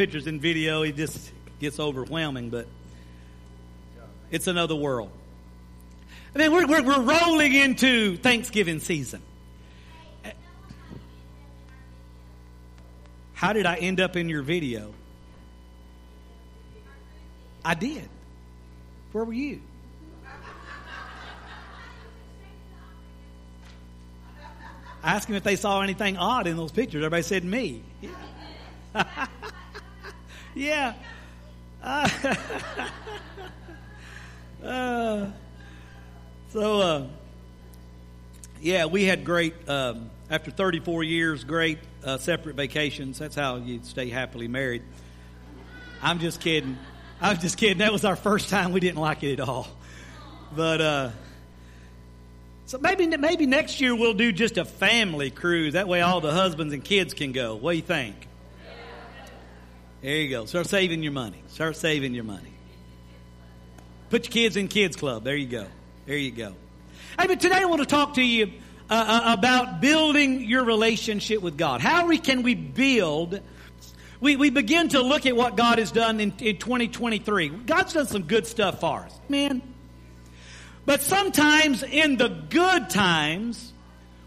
pictures and video, it just gets overwhelming, but it's another world. I mean, we're, we're, we're rolling into Thanksgiving season. How did I end up in your video? I did. Where were you? I asked them if they saw anything odd in those pictures. Everybody said me. Yeah. yeah. Uh, uh, so, uh, yeah, we had great, um, after 34 years, great uh, separate vacations. That's how you stay happily married. I'm just kidding. I'm just kidding. That was our first time. We didn't like it at all. But, uh, so maybe maybe next year we'll do just a family cruise. That way all the husbands and kids can go. What do you think? There you go. Start saving your money. Start saving your money. Put your kids in kids club. There you go. There you go. Hey, but today I want to talk to you uh, uh, about building your relationship with God. How we, can we build? We, we begin to look at what God has done in, in 2023. God's done some good stuff for us. Man, but sometimes in the good times,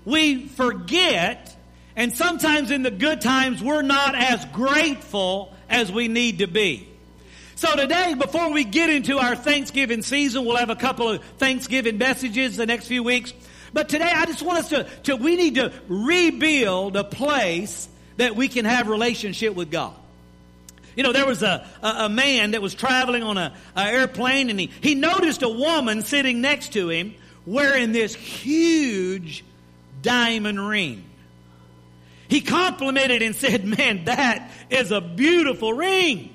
we forget, and sometimes in the good times, we're not as grateful as we need to be. So today, before we get into our Thanksgiving season, we'll have a couple of Thanksgiving messages the next few weeks. But today, I just want us to, to we need to rebuild a place that we can have relationship with God. You know, there was a, a, a man that was traveling on a, a airplane and he, he noticed a woman sitting next to him wearing this huge diamond ring. He complimented and said, Man, that is a beautiful ring.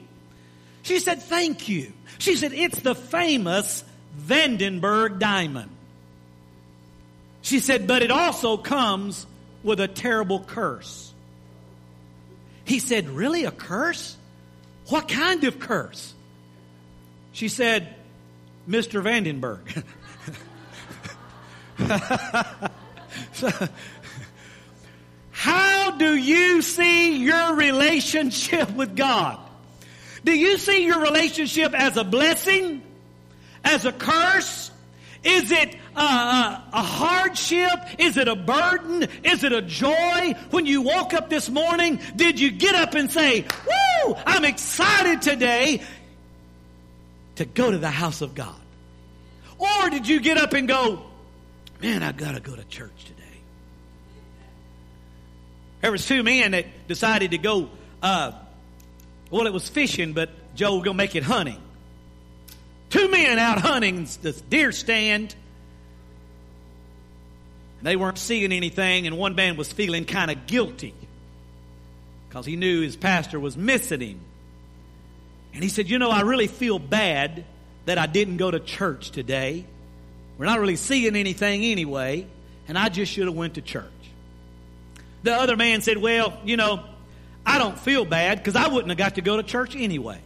She said, Thank you. She said, It's the famous Vandenberg diamond. She said, But it also comes with a terrible curse. He said, Really? A curse? What kind of curse? She said, Mr. Vandenberg. so, how do you see your relationship with God? Do you see your relationship as a blessing? As a curse? Is it a, a, a, hardship? Is it a burden? Is it a joy? When you woke up this morning, did you get up and say, Woo, I'm excited today to go to the house of God? Or did you get up and go, Man, I gotta go to church today? There was two men that decided to go, uh, well, it was fishing, but Joe was gonna make it hunting. Two men out hunting the deer stand. They weren't seeing anything, and one man was feeling kind of guilty because he knew his pastor was missing him. And he said, You know, I really feel bad that I didn't go to church today. We're not really seeing anything anyway, and I just should have went to church. The other man said, Well, you know, I don't feel bad because I wouldn't have got to go to church anyway.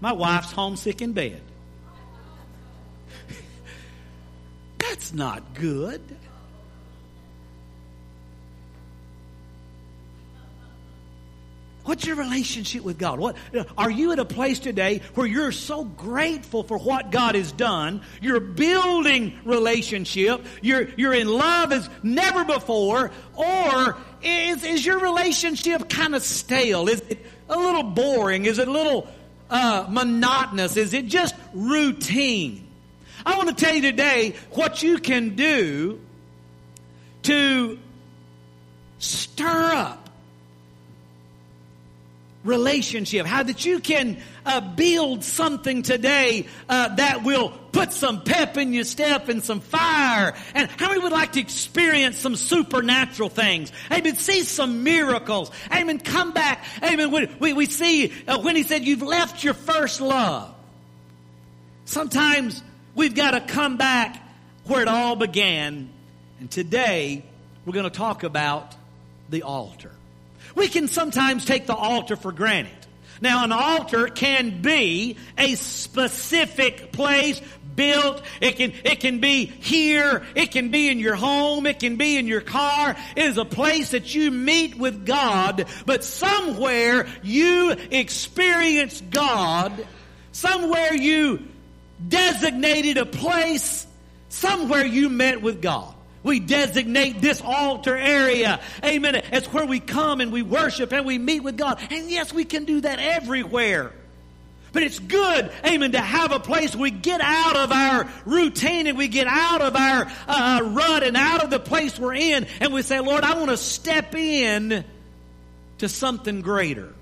My wife's homesick in bed. That's not good. What's your relationship with God? What are you at a place today where you're so grateful for what God has done? You're building relationship. You're you're in love as never before, or is is your relationship kind of stale? Is it a little boring? Is it a little uh, monotonous? Is it just routine? I want to tell you today what you can do to stir up relationship. How that you can uh, build something today uh, that will put some pep in your step and some fire. And how many would like to experience some supernatural things? Amen. See some miracles. Amen. Come back. Amen. We, we see uh, when he said you've left your first love. Sometimes we've got to come back where it all began. And today we're going to talk about the altar. We can sometimes take the altar for granted. Now, an altar can be a specific place built. It can, it can be here. It can be in your home. It can be in your car. It is a place that you meet with God, but somewhere you experience God. Somewhere you designated a place. Somewhere you met with God. We designate this altar area. Amen. It's where we come and we worship and we meet with God. And yes, we can do that everywhere. But it's good, amen, to have a place we get out of our routine and we get out of our uh, rut and out of the place we're in and we say, Lord, I want to step in to something greater.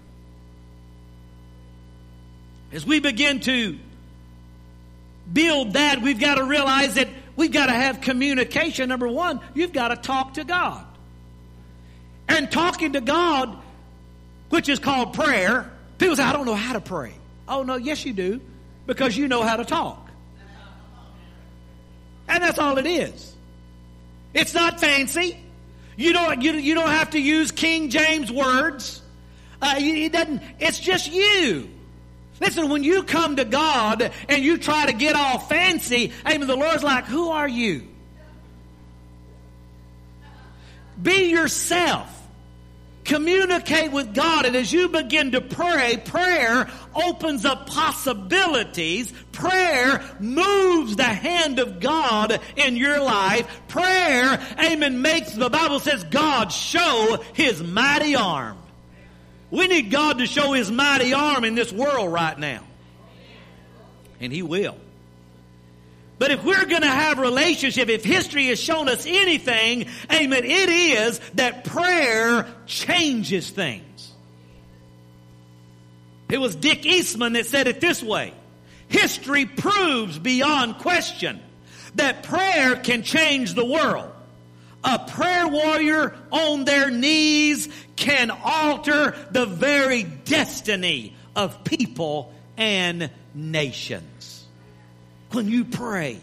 As we begin to build that, we've got to realize that We've got to have communication. Number one, you've got to talk to God. And talking to God, which is called prayer, people say, I don't know how to pray. Oh, no, yes, you do, because you know how to talk. And that's all it is. It's not fancy. You don't, you, you don't have to use King James words. Uh, it doesn't, it's just you. Listen, when you come to God and you try to get all fancy, amen, the Lord's like, who are you? Be yourself. Communicate with God. And as you begin to pray, prayer opens up possibilities. Prayer moves the hand of God in your life. Prayer, amen, makes, the Bible says, God show his mighty arm. We need God to show His mighty arm in this world right now. And He will. But if we're going to have relationship, if history has shown us anything, amen, it is that prayer changes things. It was Dick Eastman that said it this way. History proves beyond question that prayer can change the world. A prayer warrior on their knees can alter the very destiny of people and nations. When you pray,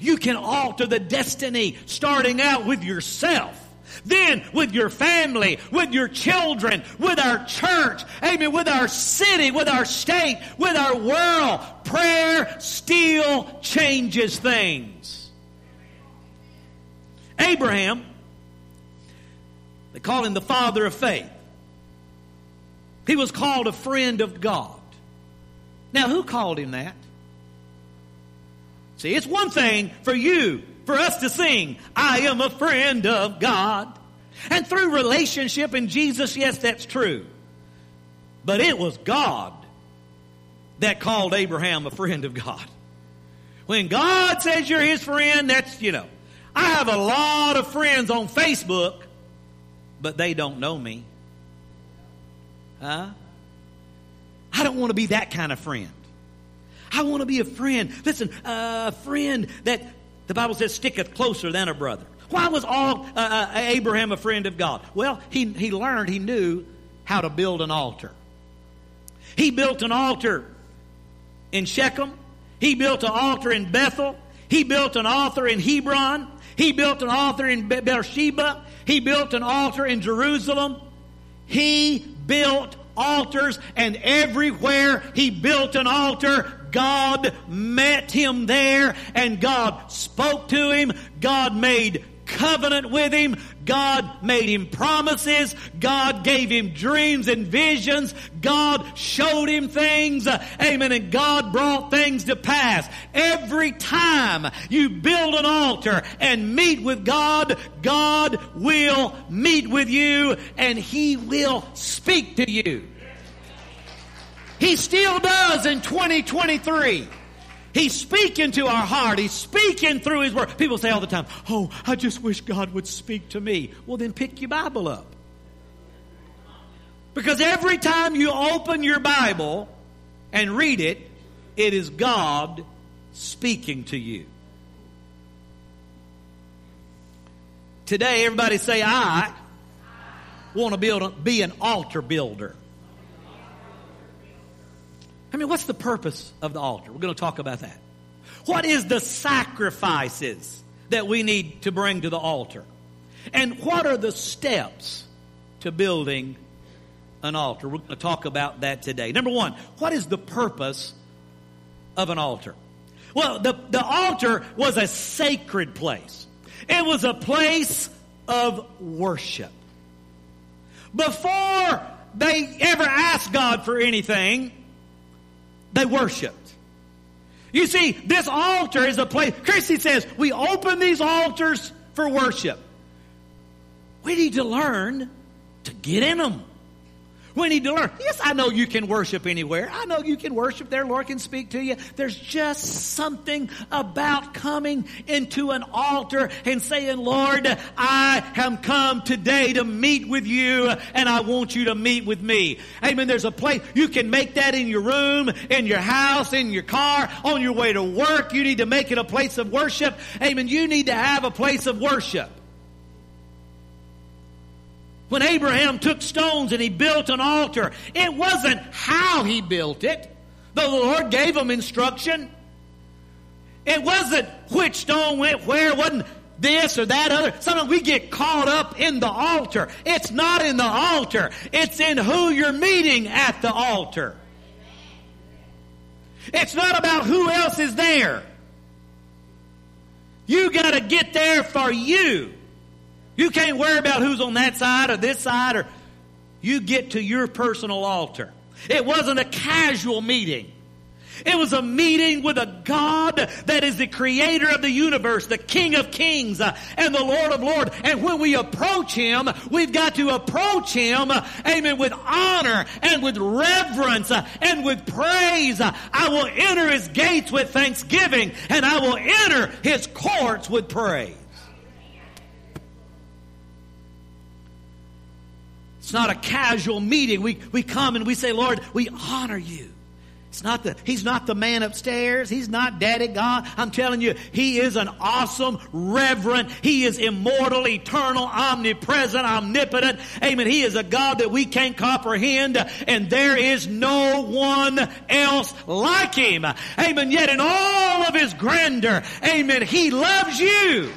you can alter the destiny starting out with yourself. Then with your family, with your children, with our church, amen, with our city, with our state, with our world. Prayer still changes things. Abraham they call him the father of faith. He was called a friend of God. Now, who called him that? See, it's one thing for you, for us to sing, I am a friend of God. And through relationship in Jesus, yes, that's true. But it was God that called Abraham a friend of God. When God says you're his friend, that's, you know, I have a lot of friends on Facebook but they don't know me. Huh? I don't want to be that kind of friend. I want to be a friend. Listen, a friend that the Bible says sticketh closer than a brother. Why was all uh, uh, Abraham a friend of God? Well, he, he learned, he knew how to build an altar. He built an altar in Shechem. He built an altar in Bethel. He built an altar in Hebron. He built an altar in Beersheba. He built an altar in Jerusalem. He built altars and everywhere he built an altar, God met him there and God spoke to him. God made covenant with him. God made him promises. God gave him dreams and visions. God showed him things. Amen. And God brought things to pass. Every time you build an altar and meet with God, God will meet with you and he will speak to you. He still does in 2023. He's speaking to our heart. He's speaking through His Word. People say all the time, Oh, I just wish God would speak to me. Well, then pick your Bible up. Because every time you open your Bible and read it, it is God speaking to you. Today, everybody say, I want to build, be an altar builder. I mean, what's the purpose of the altar? We're going to talk about that. What is the sacrifices that we need to bring to the altar? And what are the steps to building an altar? We're going to talk about that today. Number one, what is the purpose of an altar? Well, the, the altar was a sacred place. It was a place of worship. Before they ever asked God for anything, they worshiped. You see, this altar is a place, Christy says, we open these altars for worship. We need to learn to get in them. We need to learn. Yes, I know you can worship anywhere. I know you can worship there. Lord can speak to you. There's just something about coming into an altar and saying, Lord, I have come today to meet with you and I want you to meet with me. Amen. There's a place you can make that in your room, in your house, in your car, on your way to work. You need to make it a place of worship. Amen. You need to have a place of worship. When Abraham took stones and he built an altar, it wasn't how he built it. The Lord gave him instruction. It wasn't which stone went where, it wasn't this or that other. Sometimes we get caught up in the altar. It's not in the altar. It's in who you're meeting at the altar. It's not about who else is there. You gotta get there for you. You can't worry about who's on that side or this side or you get to your personal altar. It wasn't a casual meeting. It was a meeting with a God that is the creator of the universe, the King of kings, uh, and the Lord of lords. And when we approach Him, we've got to approach Him, uh, amen, with honor and with reverence uh, and with praise. I will enter His gates with thanksgiving and I will enter His courts with praise. It's not a casual meeting. We, we come and we say, Lord, we honor you. It's not the, he's not the man upstairs. He's not daddy God. I'm telling you, he is an awesome, reverent, he is immortal, eternal, omnipresent, omnipotent. Amen. He is a God that we can't comprehend and there is no one else like him. Amen. Yet in all of his grandeur, amen, he loves you.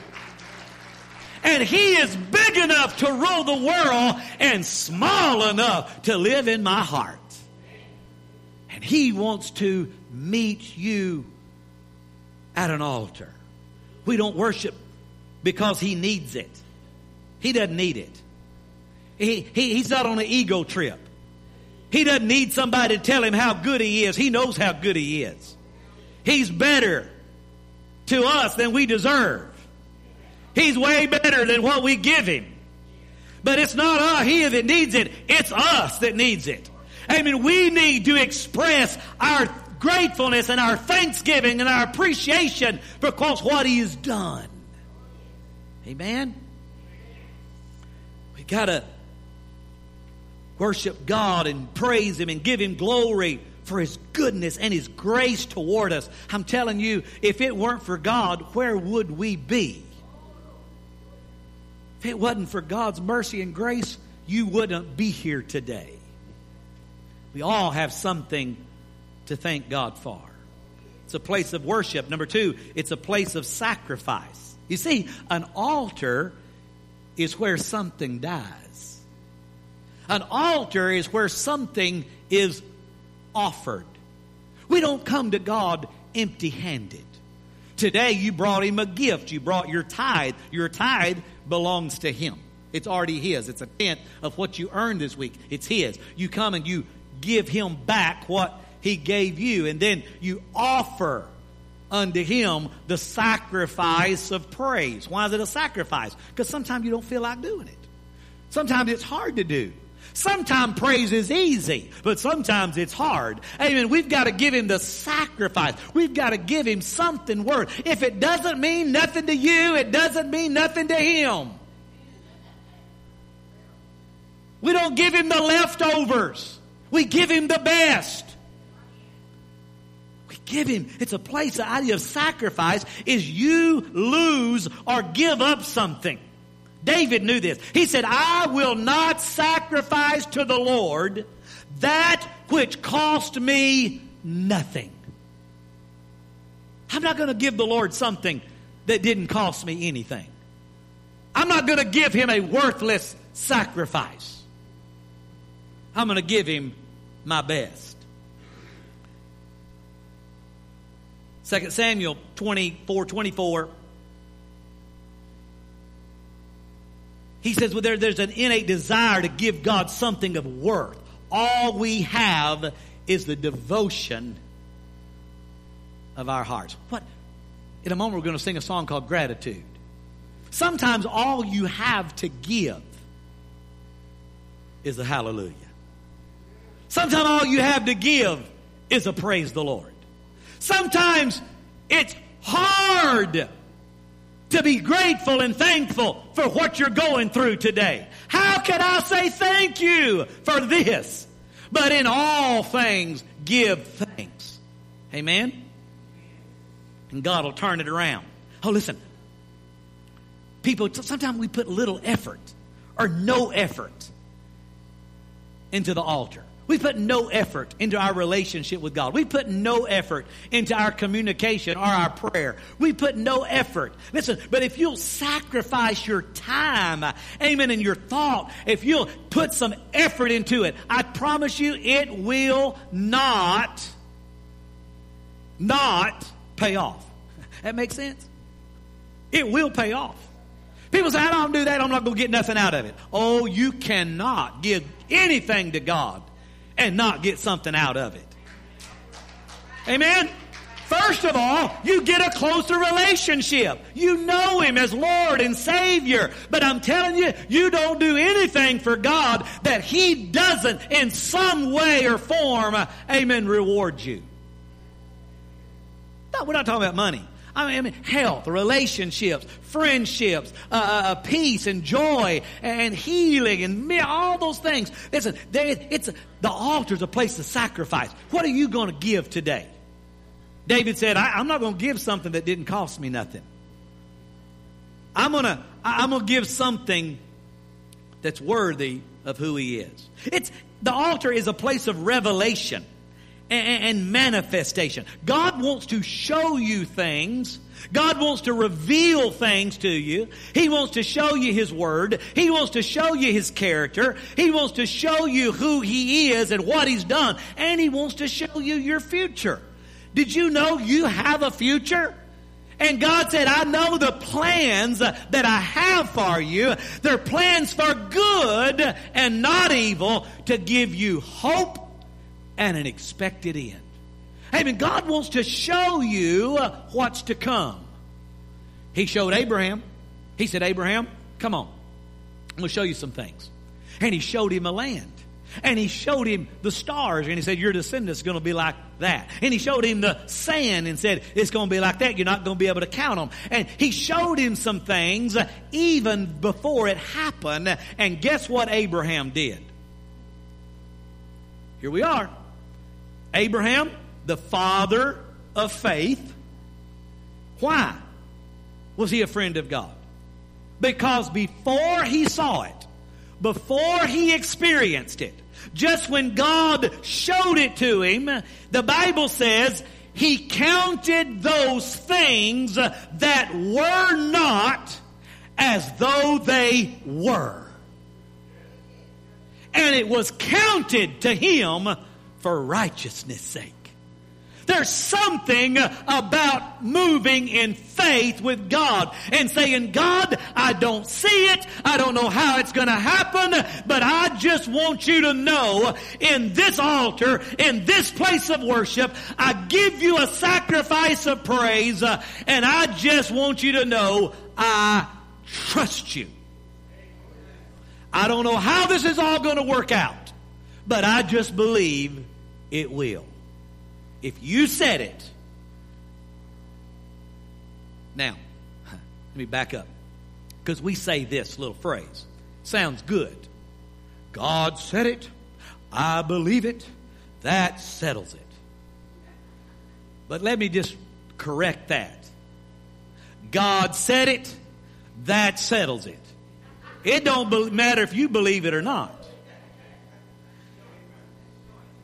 And He is big enough to rule the world and small enough to live in my heart. And He wants to meet you at an altar. We don't worship because He needs it. He doesn't need it. He, he, he's not on an ego trip. He doesn't need somebody to tell him how good he is. He knows how good he is. He's better to us than we deserve. He's way better than what we give him. But it's not uh, us here that needs it. It's us that needs it. Amen. we need to express our gratefulness and our thanksgiving and our appreciation because what he has done. Amen. We gotta worship God and praise him and give him glory for his goodness and his grace toward us. I'm telling you, if it weren't for God, where would we be? If it wasn't for God's mercy and grace, you wouldn't be here today. We all have something to thank God for. It's a place of worship. Number two, it's a place of sacrifice. You see, an altar is where something dies. An altar is where something is offered. We don't come to God empty handed. Today you brought him a gift. You brought your tithe. Your tithe belongs to him. It's already his. It's a tenth of what you earned this week. It's his. You come and you give him back what he gave you, and then you offer unto him the sacrifice of praise. Why is it a sacrifice? Because sometimes you don't feel like doing it. Sometimes it's hard to do. Sometimes praise is easy, but sometimes it's hard. Amen. We've got to give him the sacrifice. We've got to give him something worth. If it doesn't mean nothing to you, it doesn't mean nothing to him. We don't give him the leftovers. We give him the best. We give him, it's a place, the idea of sacrifice is you lose or give up something. David knew this. He said, I will not sacrifice to the Lord that which cost me nothing. I'm not going to give the Lord something that didn't cost me anything. I'm not going to give him a worthless sacrifice. I'm going to give him my best. 2 Samuel 24 24. He says, well, there, there's an innate desire to give God something of worth. All we have is the devotion of our hearts. What? In a moment, we're going to sing a song called Gratitude. Sometimes all you have to give is a hallelujah. Sometimes all you have to give is a praise the Lord. Sometimes it's hard to be grateful and thankful for what you're going through today. How can I say thank you for this? But in all things, give thanks. Amen? And God will turn it around. Oh, listen. People, sometimes we put little effort or no effort into the altar. We put no effort into our relationship with God. We put no effort into our communication or our prayer. We put no effort. Listen, but if you'll sacrifice your time, amen, and your thought, if you'll put some effort into it, I promise you it will not, not pay off. That makes sense? It will pay off. People say, I don't do that, I'm not going to get nothing out of it. Oh, you cannot give anything to God and not get something out of it. Amen? First of all, you get a closer relationship. You know Him as Lord and Savior. But I'm telling you, you don't do anything for God that He doesn't in some way or form, amen, reward you. We're not talking about money. I mean, health, relationships, friendships, uh, uh, uh peace and joy and healing and all those things. Listen, it's the altar is a place to sacrifice. What are you going to give today? David said, I, am not going to give something that didn't cost me nothing. I'm going to I'm going to give something that's worthy of who he is. It's the altar is a place of revelation and, manifestation. God wants to show you things. God wants to reveal things to you. He wants to show you His Word. He wants to show you His character. He wants to show you who He is and what He's done. And He wants to show you your future. Did you know you have a future? And God said, I know the plans that I have for you. They're plans for good and not evil to give you hope and an expected end. Amen. God wants to show you what's to come. He showed Abraham. He said, Abraham, come on. I'm going to show you some things. And he showed him a land. And he showed him the stars and he said, your descendants are going to be like that. And he showed him the sand and said, it's going to be like that. You're not going to be able to count them. And he showed him some things even before it happened. And guess what Abraham did? Here we are. Abraham, the father of faith. Why was he a friend of God? Because before he saw it, before he experienced it, just when God showed it to him, the Bible says he counted those things that were not as though they were. And it was counted to him for righteousness' sake. There's something about moving in faith with God and saying, God, I don't see it. I don't know how it's going to happen, but I just want you to know in this altar, in this place of worship, I give you a sacrifice of praise and I just want you to know I trust you. I don't know how this is all going to work out, but I just believe it will. If you said it, now, let me back up. Because we say this little phrase. Sounds good. God said it. I believe it. That settles it. But let me just correct that. God said it. That settles it. It don't matter if you believe it or not.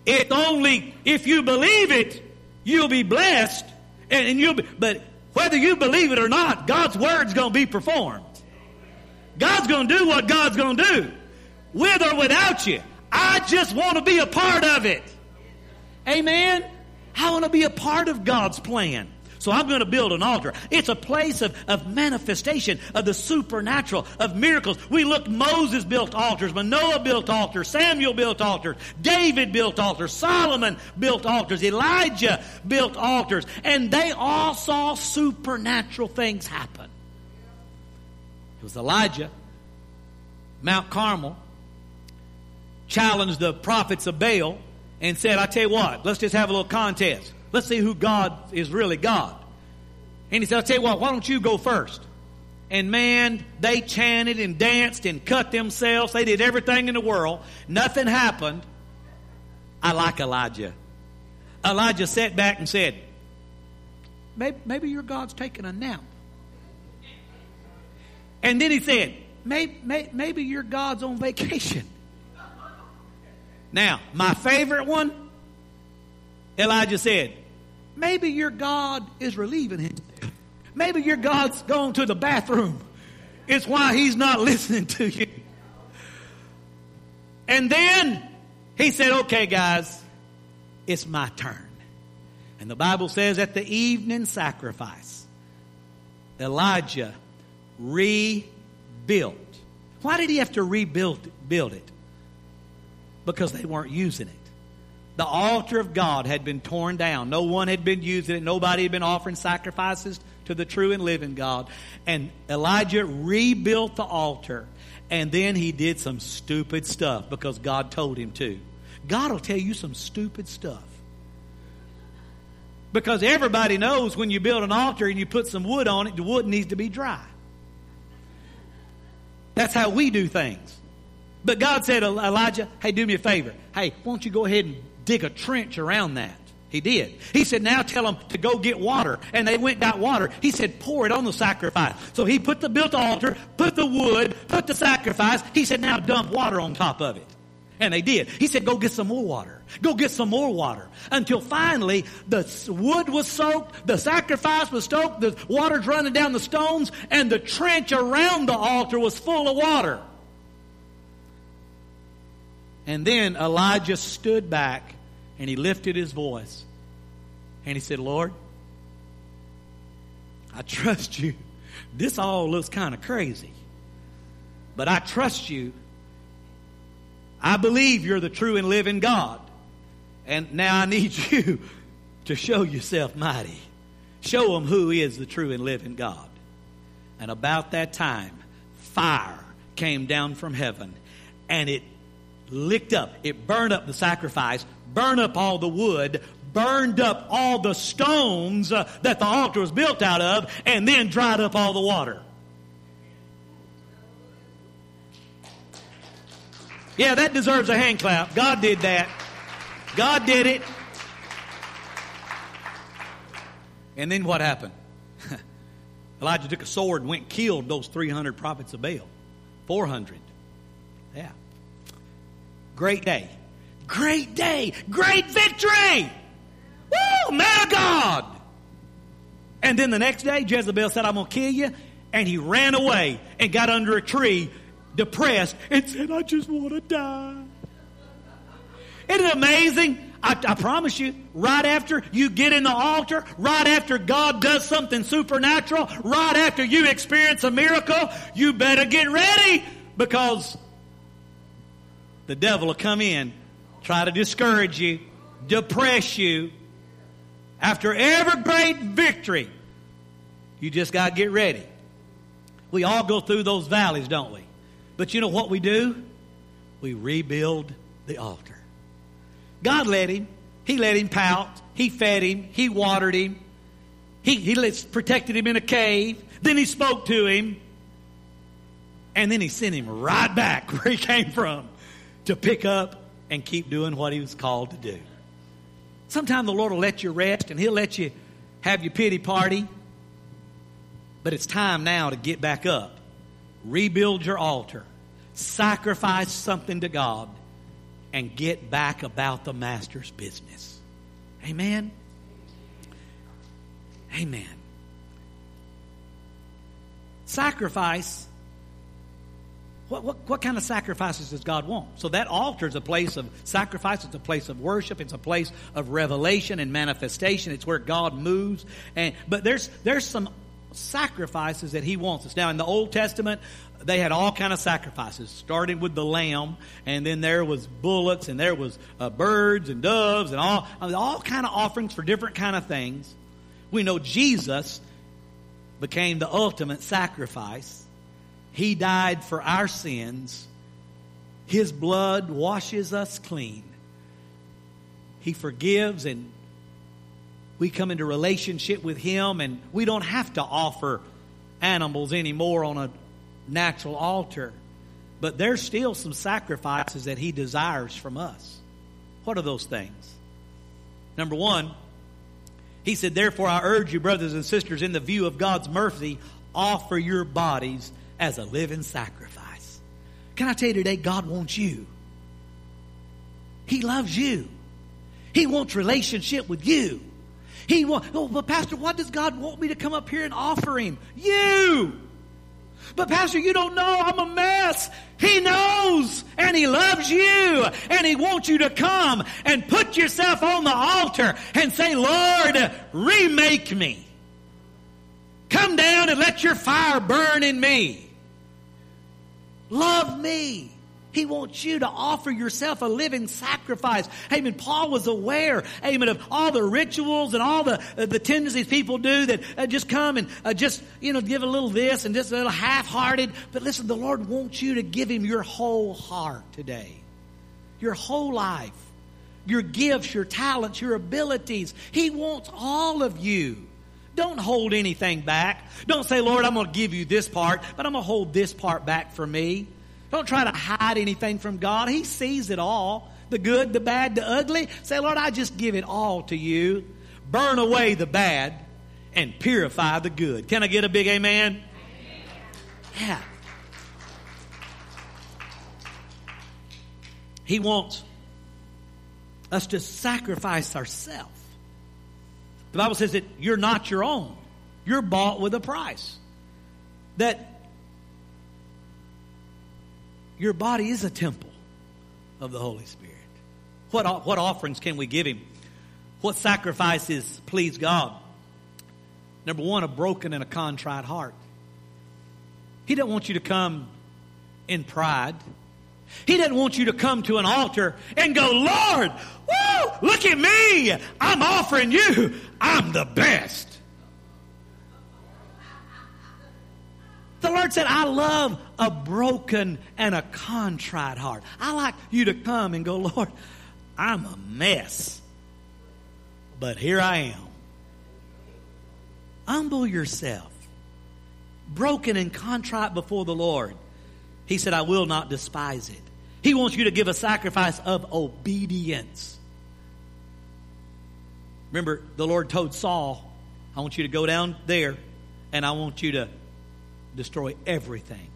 It's only if you believe it, you'll be blessed, and, and you'll be, but whether you believe it or not, God's word's going to be performed. God's going to do what God's going to do, with or without you. I just want to be a part of it. Amen. I want to be a part of God's plan. So I'm going to build an altar. It's a place of, of manifestation of the supernatural, of miracles. We look, Moses built altars, Manoah built altars, Samuel built altars, David built altars, Solomon built altars, Elijah built altars, and they all saw supernatural things happen. It was Elijah, Mount Carmel, challenged the prophets of Baal and said, I tell you what, let's just have a little contest. Let's see who God is really God. And he said, I'll tell you what, why don't you go first? And man, they chanted and danced and cut themselves. They did everything in the world. Nothing happened. I like Elijah. Elijah sat back and said, maybe, maybe your God's taking a nap. And then he said, maybe, maybe your God's on vacation. Now, my favorite one, Elijah said, maybe your God is relieving him. Maybe your God's gone to the bathroom. It's why he's not listening to you. And then he said, okay, guys, it's my turn. And the Bible says at the evening sacrifice, Elijah rebuilt. Why did he have to rebuild build it? because they weren't using it. The altar of God had been torn down. No one had been using it. Nobody had been offering sacrifices to the true and living God. And Elijah rebuilt the altar. And then he did some stupid stuff because God told him to. God will tell you some stupid stuff. Because everybody knows when you build an altar and you put some wood on it, the wood needs to be dry. That's how we do things. But God said, Elijah, hey, do me a favor. Hey, why don't you go ahead and dig a trench around that? He did. He said, now tell them to go get water. And they went got water. He said, pour it on the sacrifice. So he put the built altar, put the wood, put the sacrifice. He said, now dump water on top of it. And they did. He said, go get some more water. Go get some more water. Until finally, the wood was soaked, the sacrifice was soaked, the water's running down the stones, and the trench around the altar was full of water. And then Elijah stood back and he lifted his voice and he said, Lord, I trust you. This all looks kind of crazy, but I trust you. I believe you're the true and living God. And now I need you to show yourself mighty. Show them who is the true and living God. And about that time, fire came down from heaven and it licked up. It burned up the sacrifice, burned up all the wood, burned up all the stones uh, that the altar was built out of, and then dried up all the water. Yeah, that deserves a hand clap. God did that. God did it. And then what happened? Elijah took a sword and went and killed those 300 prophets of Baal. 400. Yeah. Great day. Great day. Great victory. Woo, man of God. And then the next day, Jezebel said, I'm going to kill you. And he ran away and got under a tree, depressed, and said, I just want to die. Isn't it amazing? I, I, promise you, right after you get in the altar, right after God does something supernatural, right after you experience a miracle, you better get ready because the devil will come in, try to discourage you, depress you. After every great victory, you just got to get ready. We all go through those valleys, don't we? But you know what we do? We rebuild the altar. God let him. He let him pout. He fed him. He watered him. He, he protected him in a cave. Then he spoke to him. And then he sent him right back where he came from to pick up and keep doing what he was called to do. Sometimes the Lord will let you rest and he'll let you have your pity party. But it's time now to get back up, rebuild your altar, sacrifice something to God, and get back about the Master's business. Amen. Amen. Sacrifice What, what, what kind of sacrifices does God want? So that altar is a place of sacrifice. It's a place of worship. It's a place of revelation and manifestation. It's where God moves. And, but there's, there's some sacrifices that he wants us. Now in the Old Testament, they had all kind of sacrifices, starting with the lamb, and then there was bullocks, and there was uh, birds and doves, and all I mean, all kind of offerings for different kind of things. We know Jesus became the ultimate sacrifice. He died for our sins. His blood washes us clean. He forgives and we come into relationship with Him and we don't have to offer animals anymore on a natural altar. But there's still some sacrifices that He desires from us. What are those things? Number one, He said, Therefore I urge you, brothers and sisters, in the view of God's mercy, offer your bodies as a living sacrifice. Can I tell you today, God wants you. He loves you. He wants relationship with you. He wants, oh, but Pastor, what does God want me to come up here and offer Him? You! But Pastor, you don't know. I'm a mess. He knows and He loves you and He wants you to come and put yourself on the altar and say, Lord, remake me. Come down and let your fire burn in me. Love me. He wants you to offer yourself a living sacrifice. Amen. Paul was aware, amen, of all the rituals and all the, uh, the tendencies people do that uh, just come and uh, just, you know, give a little this and just a little half-hearted. But listen, the Lord wants you to give Him your whole heart today. Your whole life. Your gifts, your talents, your abilities. He wants all of you. Don't hold anything back. Don't say, Lord, I'm going to give you this part, but I'm going to hold this part back for me. Don't try to hide anything from God. He sees it all the good, the bad, the ugly. Say, Lord, I just give it all to you. Burn away the bad and purify the good. Can I get a big amen? Yeah. He wants us to sacrifice ourselves. The Bible says that you're not your own. You're bought with a price. That your body is a temple of the Holy Spirit. What, what offerings can we give Him? What sacrifices please God? Number one, a broken and a contrite heart. He doesn't want you to come in pride. He doesn't want you to come to an altar and go, Lord, woo, look at me. I'm offering you. I'm the best. The Lord said, I love a broken and a contrite heart. I like you to come and go, Lord, I'm a mess, but here I am. Humble yourself, broken and contrite before the Lord. He said, I will not despise it. He wants you to give a sacrifice of obedience. Remember, the Lord told Saul, I want you to go down there and I want you to destroy everything.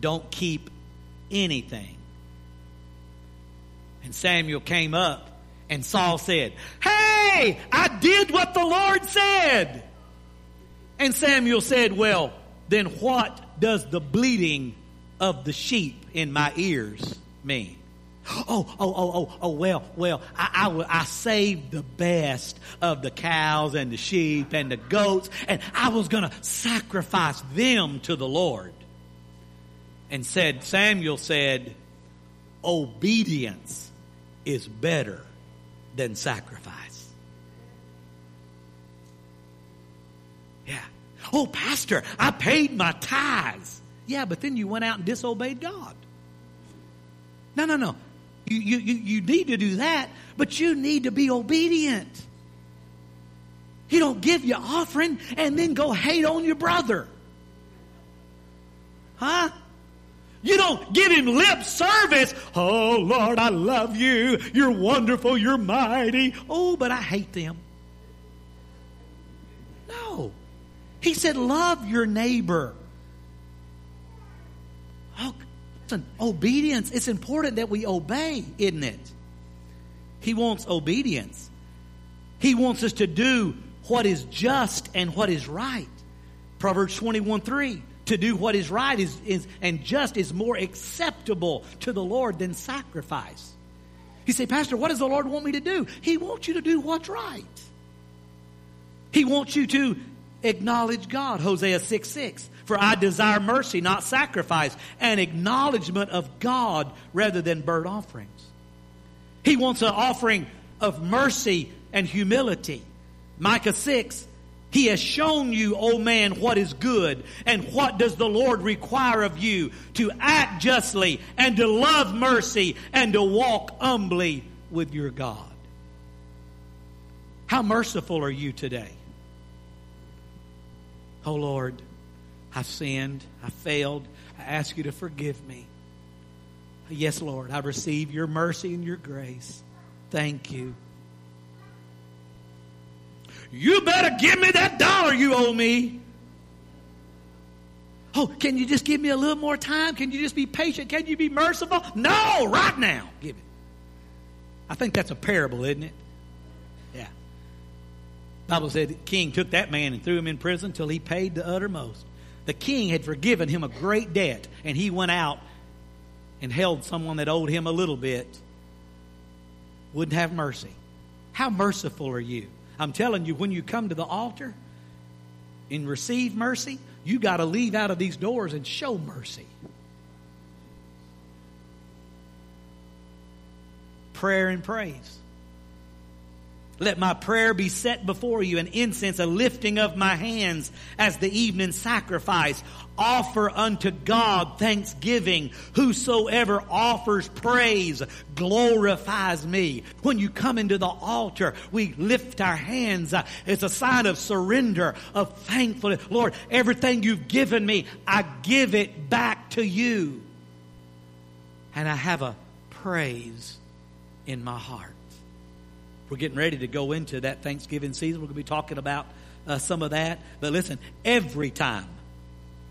Don't keep anything. And Samuel came up and Saul said, Hey, I did what the Lord said. And Samuel said, Well, then what does the bleating of the sheep in my ears mean? Oh, oh, oh, oh, oh, well, well, I, I, I saved the best of the cows and the sheep and the goats, and I was going to sacrifice them to the Lord. And said, Samuel said, obedience is better than sacrifice. Yeah. Oh, Pastor, I paid my tithes. Yeah, but then you went out and disobeyed God. No, no, no. You, you, you need to do that, but you need to be obedient. You don't give your offering and then go hate on your brother. Huh? You don't give him lip service. Oh, Lord, I love you. You're wonderful. You're mighty. Oh, but I hate them. No. He said, love your neighbor. Oh, Obedience, it's important that we obey, isn't it? He wants obedience. He wants us to do what is just and what is right. Proverbs 21 3 to do what is right is, is, and just is more acceptable to the Lord than sacrifice. You say, Pastor, what does the Lord want me to do? He wants you to do what's right. He wants you to acknowledge God, Hosea 6 6. For I desire mercy, not sacrifice, an acknowledgement of God rather than burnt offerings. He wants an offering of mercy and humility. Micah 6 he has shown you, O oh man, what is good, and what does the Lord require of you? To act justly, and to love mercy, and to walk humbly with your God. How merciful are you today? Oh Lord, I've sinned, I failed, I ask you to forgive me. Yes, Lord, I receive your mercy and your grace. Thank you. You better give me that dollar you owe me. Oh, can you just give me a little more time? Can you just be patient? Can you be merciful? No, right now. Give it. I think that's a parable, isn't it? Yeah. Bible said the king took that man and threw him in prison till he paid the uttermost. The king had forgiven him a great debt, and he went out and held someone that owed him a little bit. Wouldn't have mercy. How merciful are you? I'm telling you, when you come to the altar and receive mercy, you got to leave out of these doors and show mercy. Prayer and praise. Let my prayer be set before you, an incense, a lifting of my hands as the evening sacrifice. Offer unto God thanksgiving. Whosoever offers praise glorifies me. When you come into the altar, we lift our hands. It's a sign of surrender, of thankfulness. Lord, everything you've given me, I give it back to you. And I have a praise in my heart. We're getting ready to go into that Thanksgiving season. We're going to be talking about uh, some of that. But listen, every time,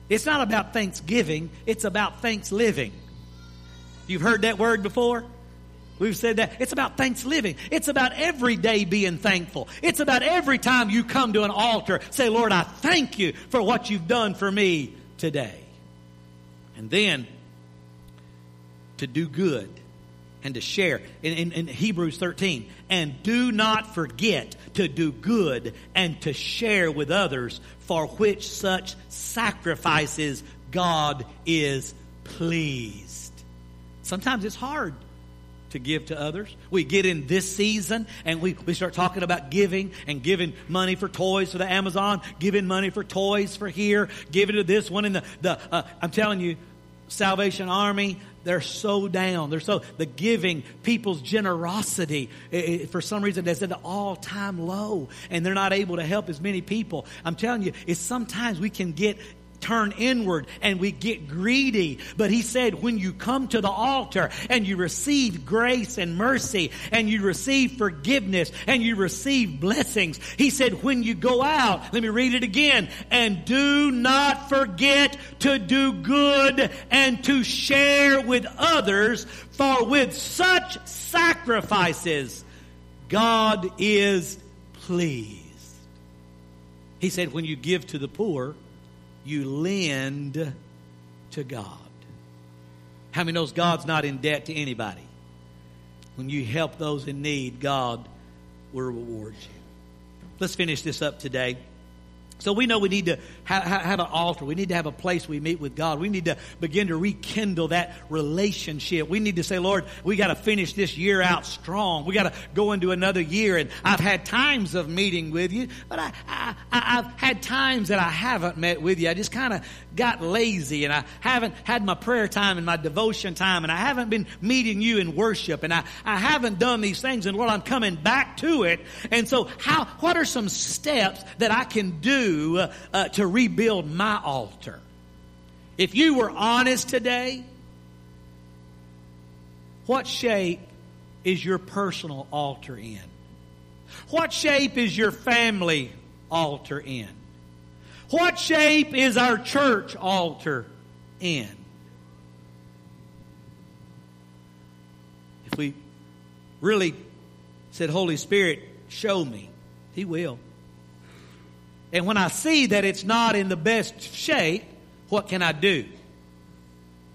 it's not about Thanksgiving, it's about thanks living. You've heard that word before? We've said that. It's about thanks living. It's about every day being thankful. It's about every time you come to an altar, say, Lord, I thank you for what you've done for me today. And then to do good and to share. In, in, in, Hebrews 13, and do not forget to do good and to share with others, for which such sacrifices God is pleased. Sometimes it's hard to give to others. We get in this season and we, we start talking about giving and giving money for toys for the Amazon, giving money for toys for here, giving to this one. And the, the uh, I'm telling you, Salvation Army, they're so down. They're so, the giving, people's generosity, it, it, for some reason, is at an all time low, and they're not able to help as many people. I'm telling you, it's sometimes we can get turn inward and we get greedy. But he said, when you come to the altar and you receive grace and mercy and you receive forgiveness and you receive blessings, he said, when you go out, let me read it again, and do not forget to do good and to share with others, for with such sacrifices, God is pleased. He said, when you give to the poor, you lend to God. How many knows God's not in debt to anybody? When you help those in need, God will reward you. Let's finish this up today. So we know we need to have, have, an altar. We need to have a place we meet with God. We need to begin to rekindle that relationship. We need to say, Lord, we got to finish this year out strong. We got to go into another year. And I've had times of meeting with you, but I, I, I've had times that I haven't met with you. I just kind of got lazy and I haven't had my prayer time and my devotion time and I haven't been meeting you in worship and I, I haven't done these things. And Lord, I'm coming back to it. And so how, what are some steps that I can do uh, to rebuild my altar. If you were honest today, what shape is your personal altar in? What shape is your family altar in? What shape is our church altar in? If we really said, Holy Spirit, show me, He will. And when I see that it's not in the best shape, What can I do?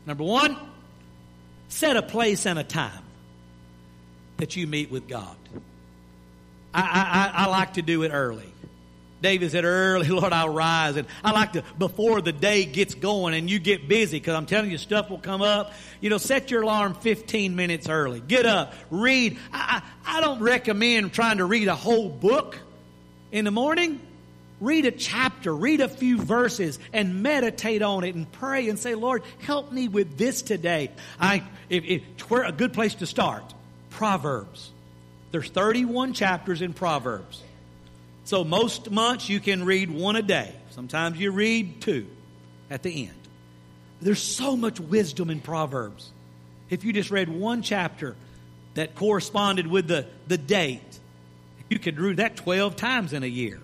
Number one, set a place and a time that you meet with God. I, I, I like to do it early. David said early, Lord, I'll rise. And I like to, before the day gets going and you get busy, because I'm telling you, stuff will come up. You know, set your alarm 15 minutes early. Get up, read. I, I, I don't recommend trying to read a whole book in the morning. Read a chapter, read a few verses, and meditate on it and pray and say, Lord, help me with this today. I, if, if, where a good place to start? Proverbs. There's 31 chapters in Proverbs. So most months you can read one a day. Sometimes you read two at the end. There's so much wisdom in Proverbs. If you just read one chapter that corresponded with the, the date, you could read that 12 times in a year.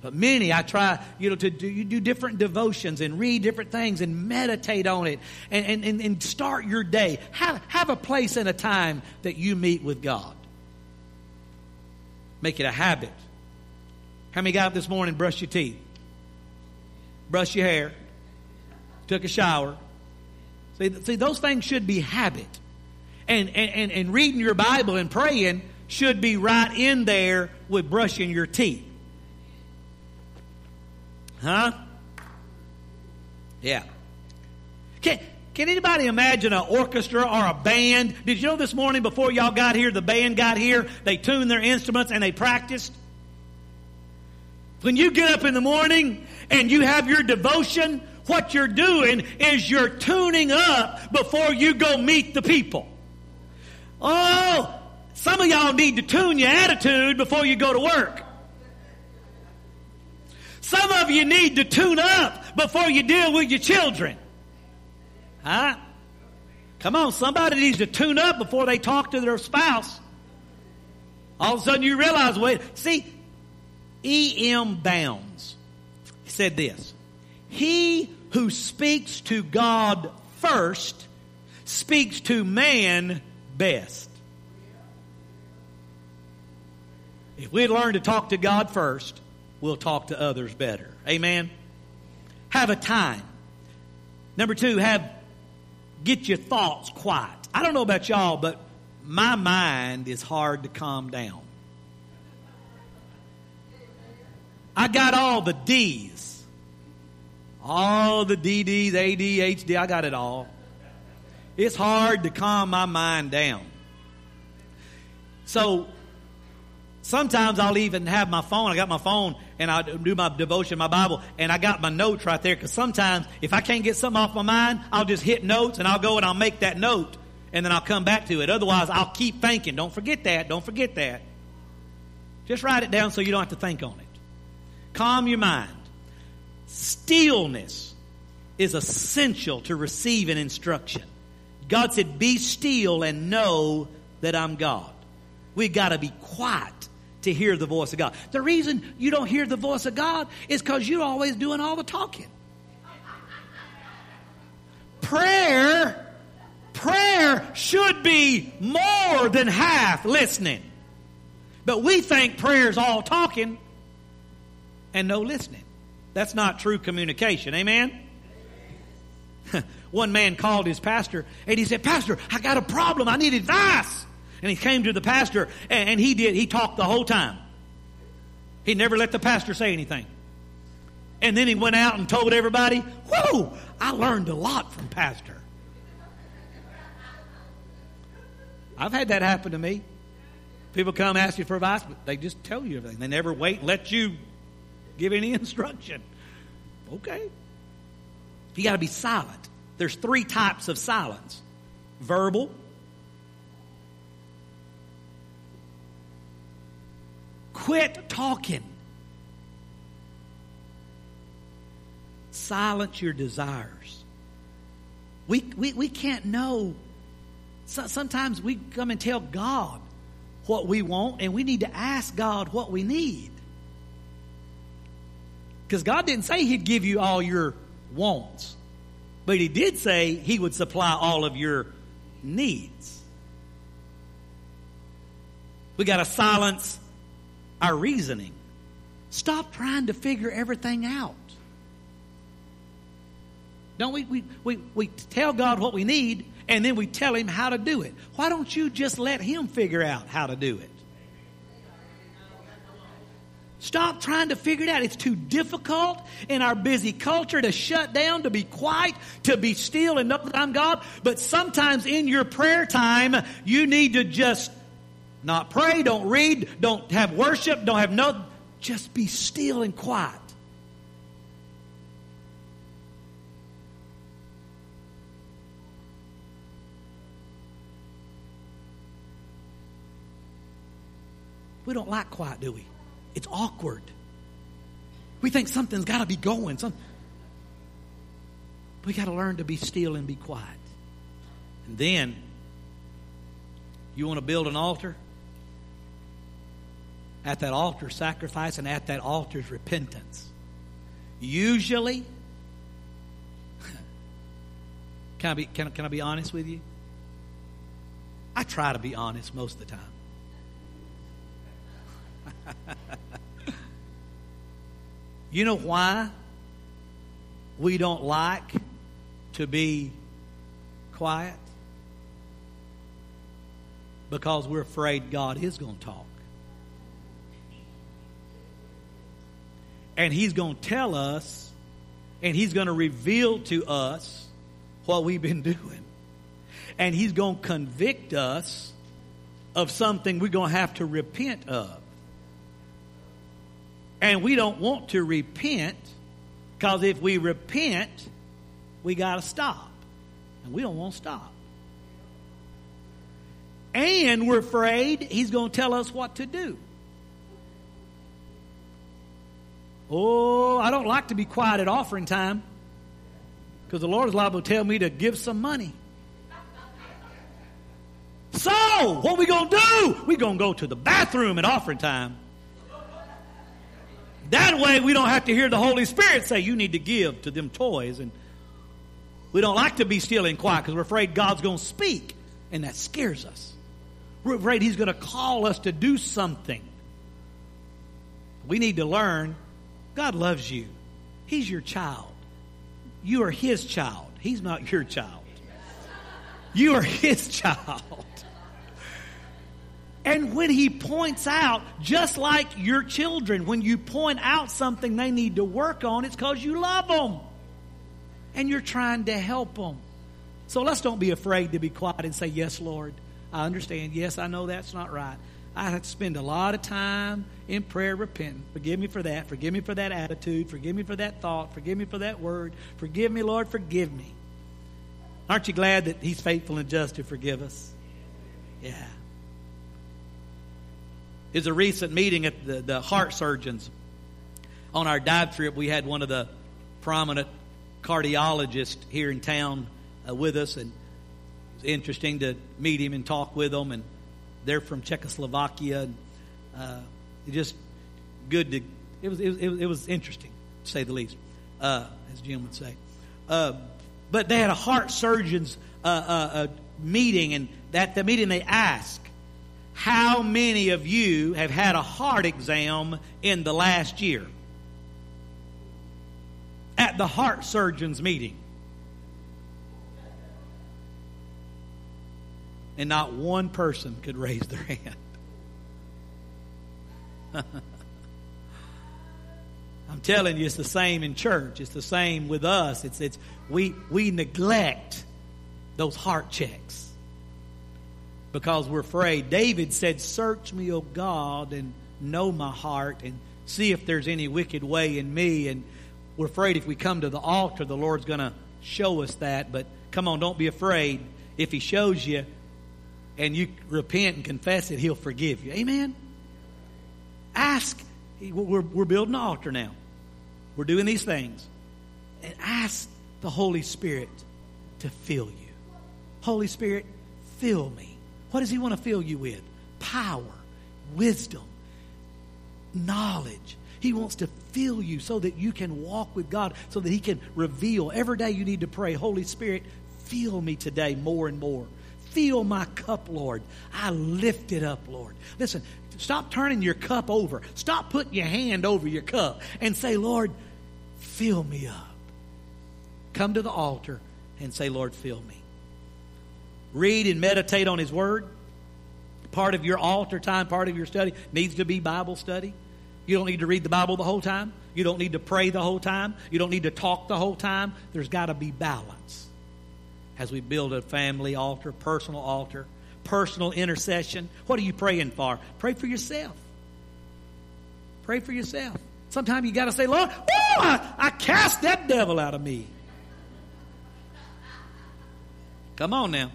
But many, I try, you know, to do, you do different devotions and read different things and meditate on it and, and, and, start your day. Have, have a place and a time that you meet with God. Make it a habit. How many got up this morning, brushed your teeth, brushed your hair, took a shower? See, see those things should be habit. And, and, and reading your Bible and praying should be right in there with brushing your teeth. Huh? Yeah. Can, can anybody imagine an orchestra or a band? Did you know this morning before y'all got here, the band got here, they tuned their instruments and they practiced? When you get up in the morning and you have your devotion, what you're doing is you're tuning up before you go meet the people. Oh, some of y'all need to tune your attitude before you go to work. Some of you need to tune up before you deal with your children. Huh? Come on, somebody needs to tune up before they talk to their spouse. All of a sudden you realize, wait, see, E.M. Bounds said this He who speaks to God first speaks to man best. If we learn to talk to God first, we'll talk to others better. Amen. Have a time. Number two, have get your thoughts quiet. I don't know about y'all, but my mind is hard to calm down. I got all the D's. All the DDs, ADHD, I got it all. It's hard to calm my mind down. So sometimes I'll even have my phone. I got my phone and I do my devotion, my Bible, and I got my notes right there because sometimes if I can't get something off my mind, I'll just hit notes and I'll go and I'll make that note and then I'll come back to it. Otherwise, I'll keep thinking. Don't forget that. Don't forget that. Just write it down so you don't have to think on it. Calm your mind. Stillness is essential to receive an instruction. God said, Be still and know that I'm God. We've got to be quiet to hear the voice of God. The reason you don't hear the voice of God is because you're always doing all the talking. Prayer, prayer should be more than half listening. But we think prayer is all talking and no listening. That's not true communication. Amen? One man called his pastor and he said, Pastor, I got a problem. I need advice. And he came to the pastor and, he did, he talked the whole time. He never let the pastor say anything. And then he went out and told everybody, Whoa, I learned a lot from Pastor. I've had that happen to me. People come ask you for advice, but they just tell you everything. They never wait and let you give any instruction. Okay. You got to be silent. There's three types of silence verbal, quit talking, silence your desires. We, we, we can't know. So, sometimes we come and tell God what we want, and we need to ask God what we need. Because God didn't say He'd give you all your wants, but He did say He would supply all of your needs. We got to silence our reasoning. Stop trying to figure everything out. Don't we? We, we, we tell God what we need and then we tell Him how to do it. Why don't you just let Him figure out how to do it? Stop trying to figure it out. It's too difficult in our busy culture to shut down, to be quiet, to be still and know that I'm God. But sometimes in your prayer time, you need to just not pray, don't read, don't have worship, don't have no, just be still and quiet. We don't like quiet, do we? It's awkward. We think something's got to be going. Some... We got to learn to be still and be quiet. And then, you want to build an altar? At that altar, sacrifice, and at that altar repentance. Usually, can I be, can, can I be honest with you? I try to be honest most of the time. you know why we don't like to be quiet? Because we're afraid God is going to talk. And He's going to tell us, and He's going to reveal to us what we've been doing. And He's going to convict us of something we're going to have to repent of. And we don't want to repent because if we repent, we got to stop. And we don't want to stop. And we're afraid he's going to tell us what to do. Oh, I don't like to be quiet at offering time because the Lord is liable to tell me to give some money. So, what we going to do? we going to go to the bathroom at offering time. That way we don't have to hear the Holy Spirit say, you need to give to them toys. And we don't like to be still and quiet because we're afraid God's going to speak. And that scares us. We're afraid He's going to call us to do something. We need to learn God loves you. He's your child. You are His child. He's not your child. You are His child. And when he points out, just like your children, when you point out something they need to work on, it's because you love them. And you're trying to help them. So let's don't be afraid to be quiet and say, Yes, Lord. I understand. Yes, I know that's not right. I have to spend a lot of time in prayer repenting. Forgive me for that. Forgive me for that attitude. Forgive me for that thought. Forgive me for that word. Forgive me, Lord. Forgive me. Aren't you glad that He's faithful and just to forgive us? Yeah is a recent meeting at the, the heart surgeons. On our dive trip, we had one of the prominent cardiologists here in town uh, with us, and it was interesting to meet him and talk with him. And they're from Czechoslovakia, uh, just good to. It was, it was it was interesting to say the least, uh, as Jim would say. Uh, but they had a heart surgeons uh, uh, meeting, and at the meeting they asked, how many of you have had a heart exam in the last year? At the heart surgeon's meeting. And not one person could raise their hand. I'm telling you, it's the same in church. It's the same with us. It's, it's, we, we neglect those heart checks because we're afraid. David said, Search me, O God, and know my heart, and see if there's any wicked way in me. And we're afraid if we come to the altar, the Lord's going to show us that. But come on, don't be afraid. If He shows you and you repent and confess it, He'll forgive you. Amen? Ask. We're, we're building an altar now. We're doing these things. And ask the Holy Spirit to fill you. Holy Spirit, fill me. What does He want to fill you with? Power, wisdom, knowledge. He wants to fill you so that you can walk with God, so that He can reveal. Every day you need to pray, Holy Spirit, fill me today more and more. Fill my cup, Lord. I lift it up, Lord. Listen, stop turning your cup over. Stop putting your hand over your cup and say, Lord, fill me up. come to the altar and say, Lord, fill me. Read and meditate on His Word. Part of your altar time, part of your study needs to be Bible study. You don't need to read the Bible the whole time. You don't need to pray the whole time. You don't need to talk the whole time. There's got to be balance as we build a family altar, personal altar, personal intercession. What are you praying for? Pray for yourself. Pray for yourself. Sometimes you got to say, Lord, I, I cast that devil out of me. Come on now.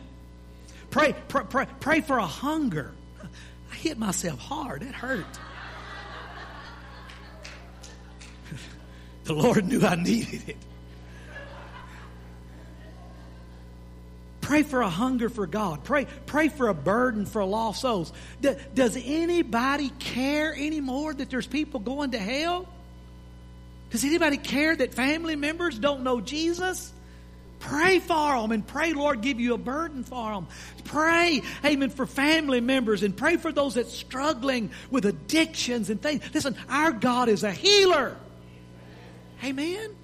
Pray, pray, pray, pray for a hunger. I hit myself hard. That hurt. the Lord knew I needed it. Pray for a hunger for God. Pray, pray for a burden for lost souls. does anybody care anymore that there's people going to hell? Does anybody care that family members don't know Jesus? Pray for them and pray, Lord, give you a burden for them. Pray, amen, for family members and pray for those that's struggling with addictions and things. Listen, our God is a healer. Amen.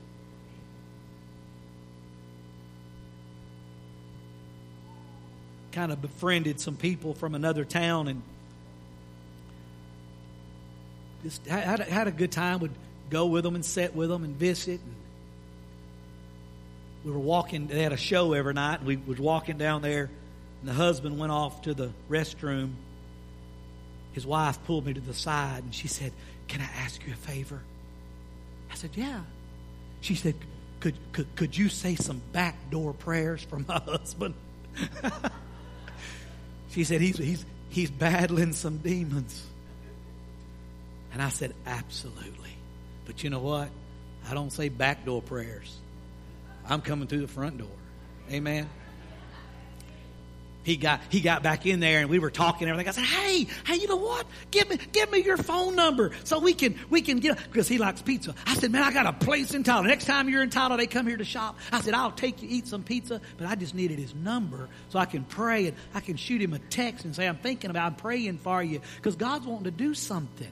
Kind of befriended some people from another town and just had, had a good time. Would go with them and sit with them and visit. And we were walking. They had a show every night. And we was walking down there, and the husband went off to the restroom. His wife pulled me to the side, and she said, "Can I ask you a favor?" I said, "Yeah." She said, "Could could could you say some backdoor prayers for my husband?" She said, he's, he's, he's battling some demons. And I said, Absolutely. But you know what? I don't say backdoor prayers. I'm coming through the front door. Amen he got he got back in there and we were talking and everything. I said, "Hey, hey, you know what? Give me give me your phone number so we can we can get because he likes pizza." I said, "Man, I got a place in Tyler. Next time you're in Tyler, they come here to shop." I said, "I'll take you eat some pizza, but I just needed his number so I can pray and I can shoot him a text and say I'm thinking about I'm praying for you because God's wanting to do something.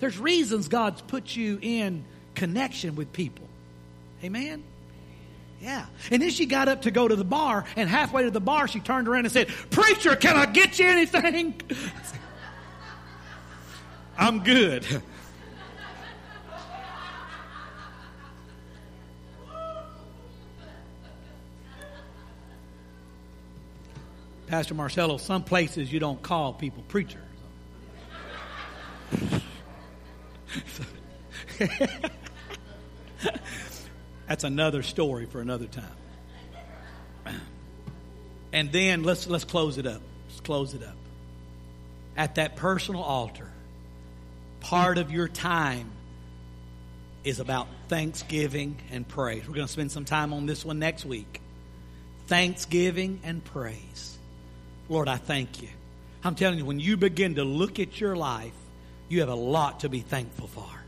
There's reasons God's put you in connection with people. Amen." Yeah. And then she got up to go to the bar, and halfway to the bar, she turned around and said, Preacher, can I get you anything? I'm good. Pastor Marcelo, some places you don't call people preachers. That's another story for another time. And then let's let's close it up. Let's close it up. At that personal altar, part of your time is about thanksgiving and praise. We're going to spend some time on this one next week. Thanksgiving and praise. Lord, I thank you. I'm telling you, when you begin to look at your life, you have a lot to be thankful for.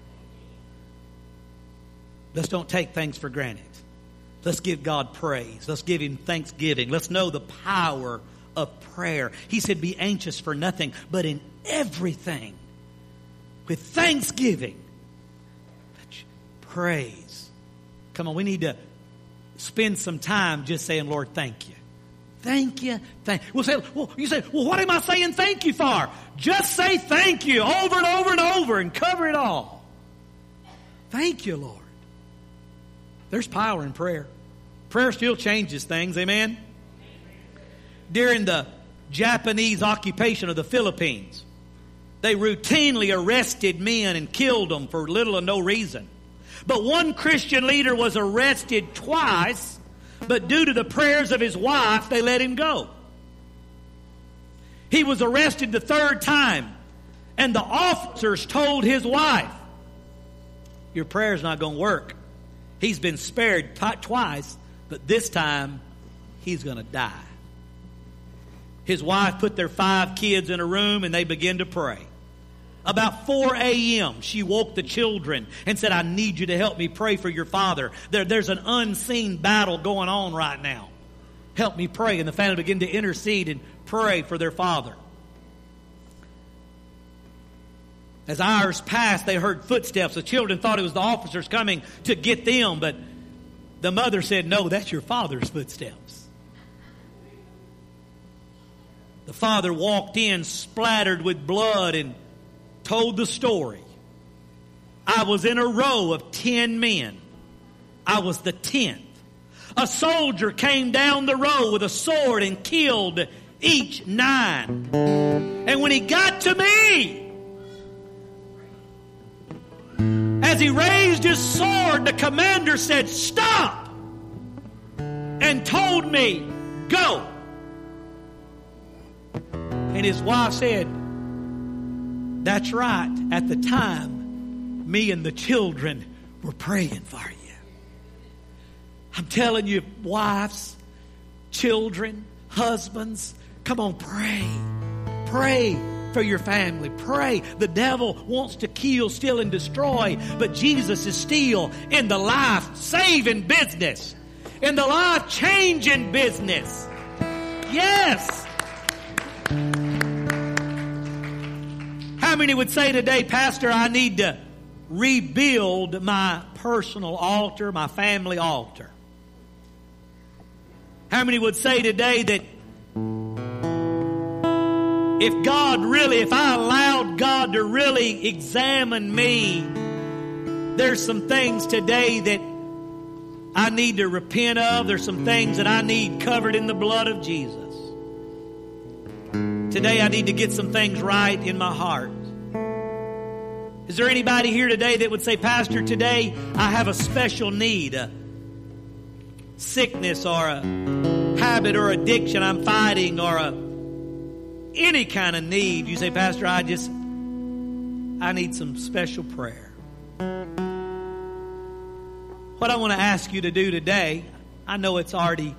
Let's don't take things for granted. Let's give God praise. Let's give Him thanksgiving. Let's know the power of prayer. He said, Be anxious for nothing, but in everything, with thanksgiving, praise. Come on, we need to spend some time just saying, Lord, thank you. Thank you. Thank. We'll say, well, you say, well, what am I saying thank you for? Just say thank you over and over and over and cover it all. Thank you, Lord. There's power in prayer. Prayer still changes things, amen? During the Japanese occupation of the Philippines, they routinely arrested men and killed them for little or no reason. But one Christian leader was arrested twice, but due to the prayers of his wife, they let him go. He was arrested the third time, and the officers told his wife, Your prayer's not going to work. He's been spared twice, but this time he's going to die. His wife put their five kids in a room and they began to pray. About 4 a.m., she woke the children and said, I need you to help me pray for your father. There, there's an unseen battle going on right now. Help me pray. And the family began to intercede and pray for their father. As hours passed, they heard footsteps. The children thought it was the officers coming to get them, but The mother said, No, that's your father's footsteps. The father walked in splattered with blood and told the story. I was in a row of ten men. I was the tenth. A soldier came down the row with a sword and killed each nine. And when he got to me, as he raised his sword, the commander said, Stop! And told me, Go. And his wife said, That's right. At the time, me and the children were praying for you. I'm telling you, wives, children, husbands, come on, pray. Pray for your family. Pray. The devil wants to kill, steal, and destroy, but Jesus is still in the life saving business, in the life changing business. Yes. How many would say today, Pastor, I need to rebuild my personal altar, my family altar? How many would say today that if God really, if I allowed God to really examine me, there's some things today that I need to repent of. There's some things that I need covered in the blood of Jesus. Today I need to get some things right in my heart. Is there anybody here today that would say, Pastor, today I have a special need, a sickness or a habit or addiction I'm fighting or a any kind of need, you say, Pastor, I just, I need some special prayer. What I want to ask you to do today, I know it's already